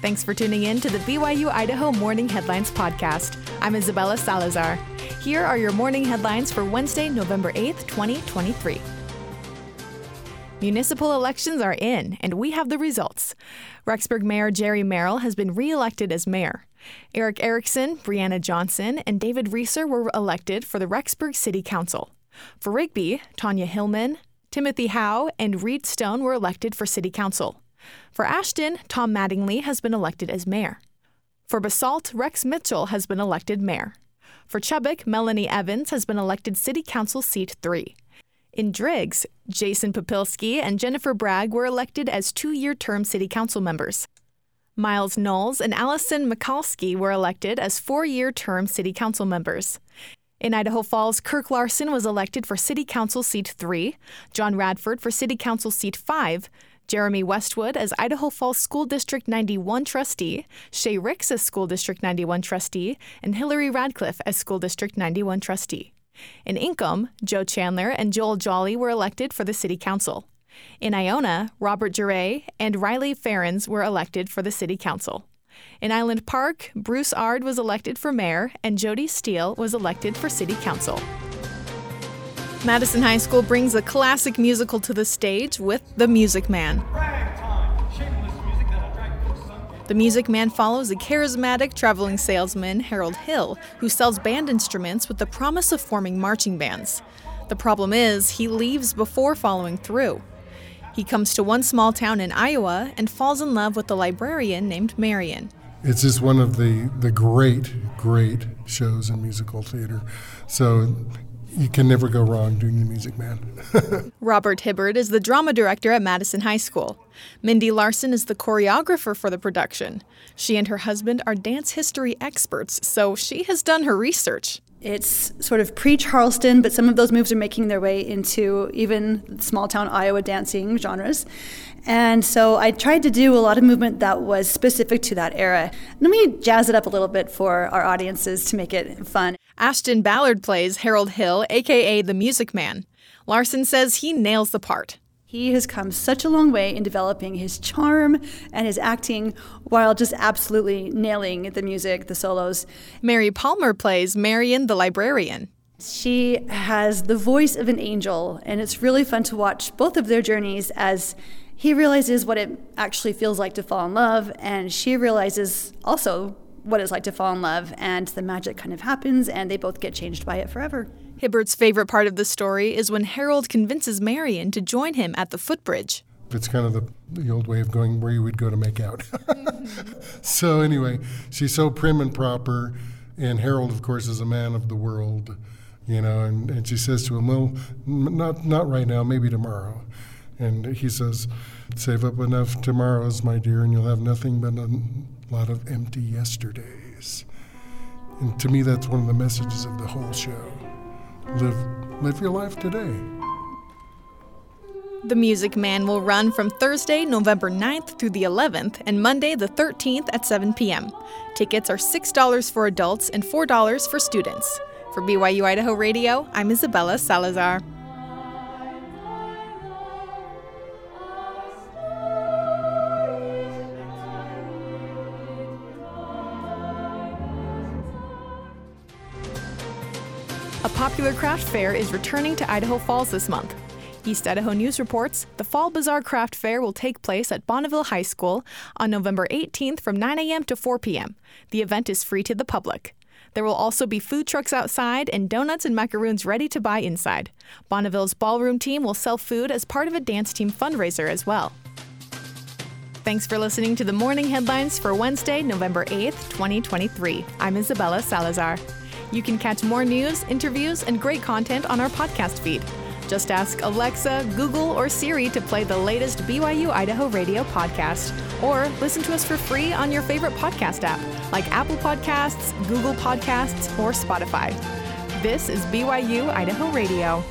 Thanks for tuning in to the BYU Idaho Morning Headlines podcast. I'm Isabella Salazar. Here are your morning headlines for Wednesday, November 8th, 2023. Municipal elections are in, and we have the results. Rexburg Mayor Jerry Merrill has been reelected as mayor. Eric Erickson, Brianna Johnson, and David Reeser were elected for the Rexburg City Council. For Rigby, Tanya Hillman, Timothy Howe, and Reed Stone were elected for City Council. For Ashton, Tom Mattingly has been elected as mayor. For Basalt, Rex Mitchell has been elected mayor. For Chubbuck, Melanie Evans has been elected City Council seat 3. In Driggs, Jason Popilski and Jennifer Bragg were elected as two year term City Council members. Miles Knowles and Allison Mikalski were elected as four year term City Council members. In Idaho Falls, Kirk Larson was elected for City Council seat 3, John Radford for City Council seat 5, Jeremy Westwood as Idaho Falls School District 91 trustee, Shay Ricks as School District 91 trustee, and Hillary Radcliffe as School District 91 trustee. In Inkom, Joe Chandler and Joel Jolly were elected for the City Council. In Iona, Robert Duray and Riley Ferens were elected for the City Council. In Island Park, Bruce Ard was elected for mayor and Jody Steele was elected for City Council. Madison High School brings a classic musical to the stage with The Music Man. The Music Man follows a charismatic traveling salesman, Harold Hill, who sells band instruments with the promise of forming marching bands. The problem is, he leaves before following through. He comes to one small town in Iowa and falls in love with a librarian named Marion. It's just one of the, the great, great shows in musical theater. So you can never go wrong doing the music man. Robert Hibbard is the drama director at Madison High School. Mindy Larson is the choreographer for the production. She and her husband are dance history experts, so she has done her research. It's sort of pre Charleston, but some of those moves are making their way into even small town Iowa dancing genres. And so I tried to do a lot of movement that was specific to that era. Let me jazz it up a little bit for our audiences to make it fun. Ashton Ballard plays Harold Hill, aka the Music Man. Larson says he nails the part. He has come such a long way in developing his charm and his acting while just absolutely nailing the music, the solos. Mary Palmer plays Marion the librarian. She has the voice of an angel, and it's really fun to watch both of their journeys as he realizes what it actually feels like to fall in love, and she realizes also what it's like to fall in love, and the magic kind of happens, and they both get changed by it forever. Hibbard's favorite part of the story is when Harold convinces Marion to join him at the footbridge. It's kind of the, the old way of going where you would go to make out. so, anyway, she's so prim and proper, and Harold, of course, is a man of the world, you know, and, and she says to him, Well, not, not right now, maybe tomorrow. And he says, Save up enough tomorrows, my dear, and you'll have nothing but a lot of empty yesterdays. And to me, that's one of the messages of the whole show. Live, live your life today. The Music Man will run from Thursday, November 9th through the 11th and Monday, the 13th at 7 p.m. Tickets are $6 for adults and $4 for students. For BYU Idaho Radio, I'm Isabella Salazar. A popular craft fair is returning to Idaho Falls this month. East Idaho News reports the Fall Bazaar Craft Fair will take place at Bonneville High School on November 18th from 9 a.m. to 4 p.m. The event is free to the public. There will also be food trucks outside and donuts and macaroons ready to buy inside. Bonneville's ballroom team will sell food as part of a dance team fundraiser as well. Thanks for listening to the morning headlines for Wednesday, November 8th, 2023. I'm Isabella Salazar. You can catch more news, interviews, and great content on our podcast feed. Just ask Alexa, Google, or Siri to play the latest BYU Idaho radio podcast, or listen to us for free on your favorite podcast app like Apple Podcasts, Google Podcasts, or Spotify. This is BYU Idaho Radio.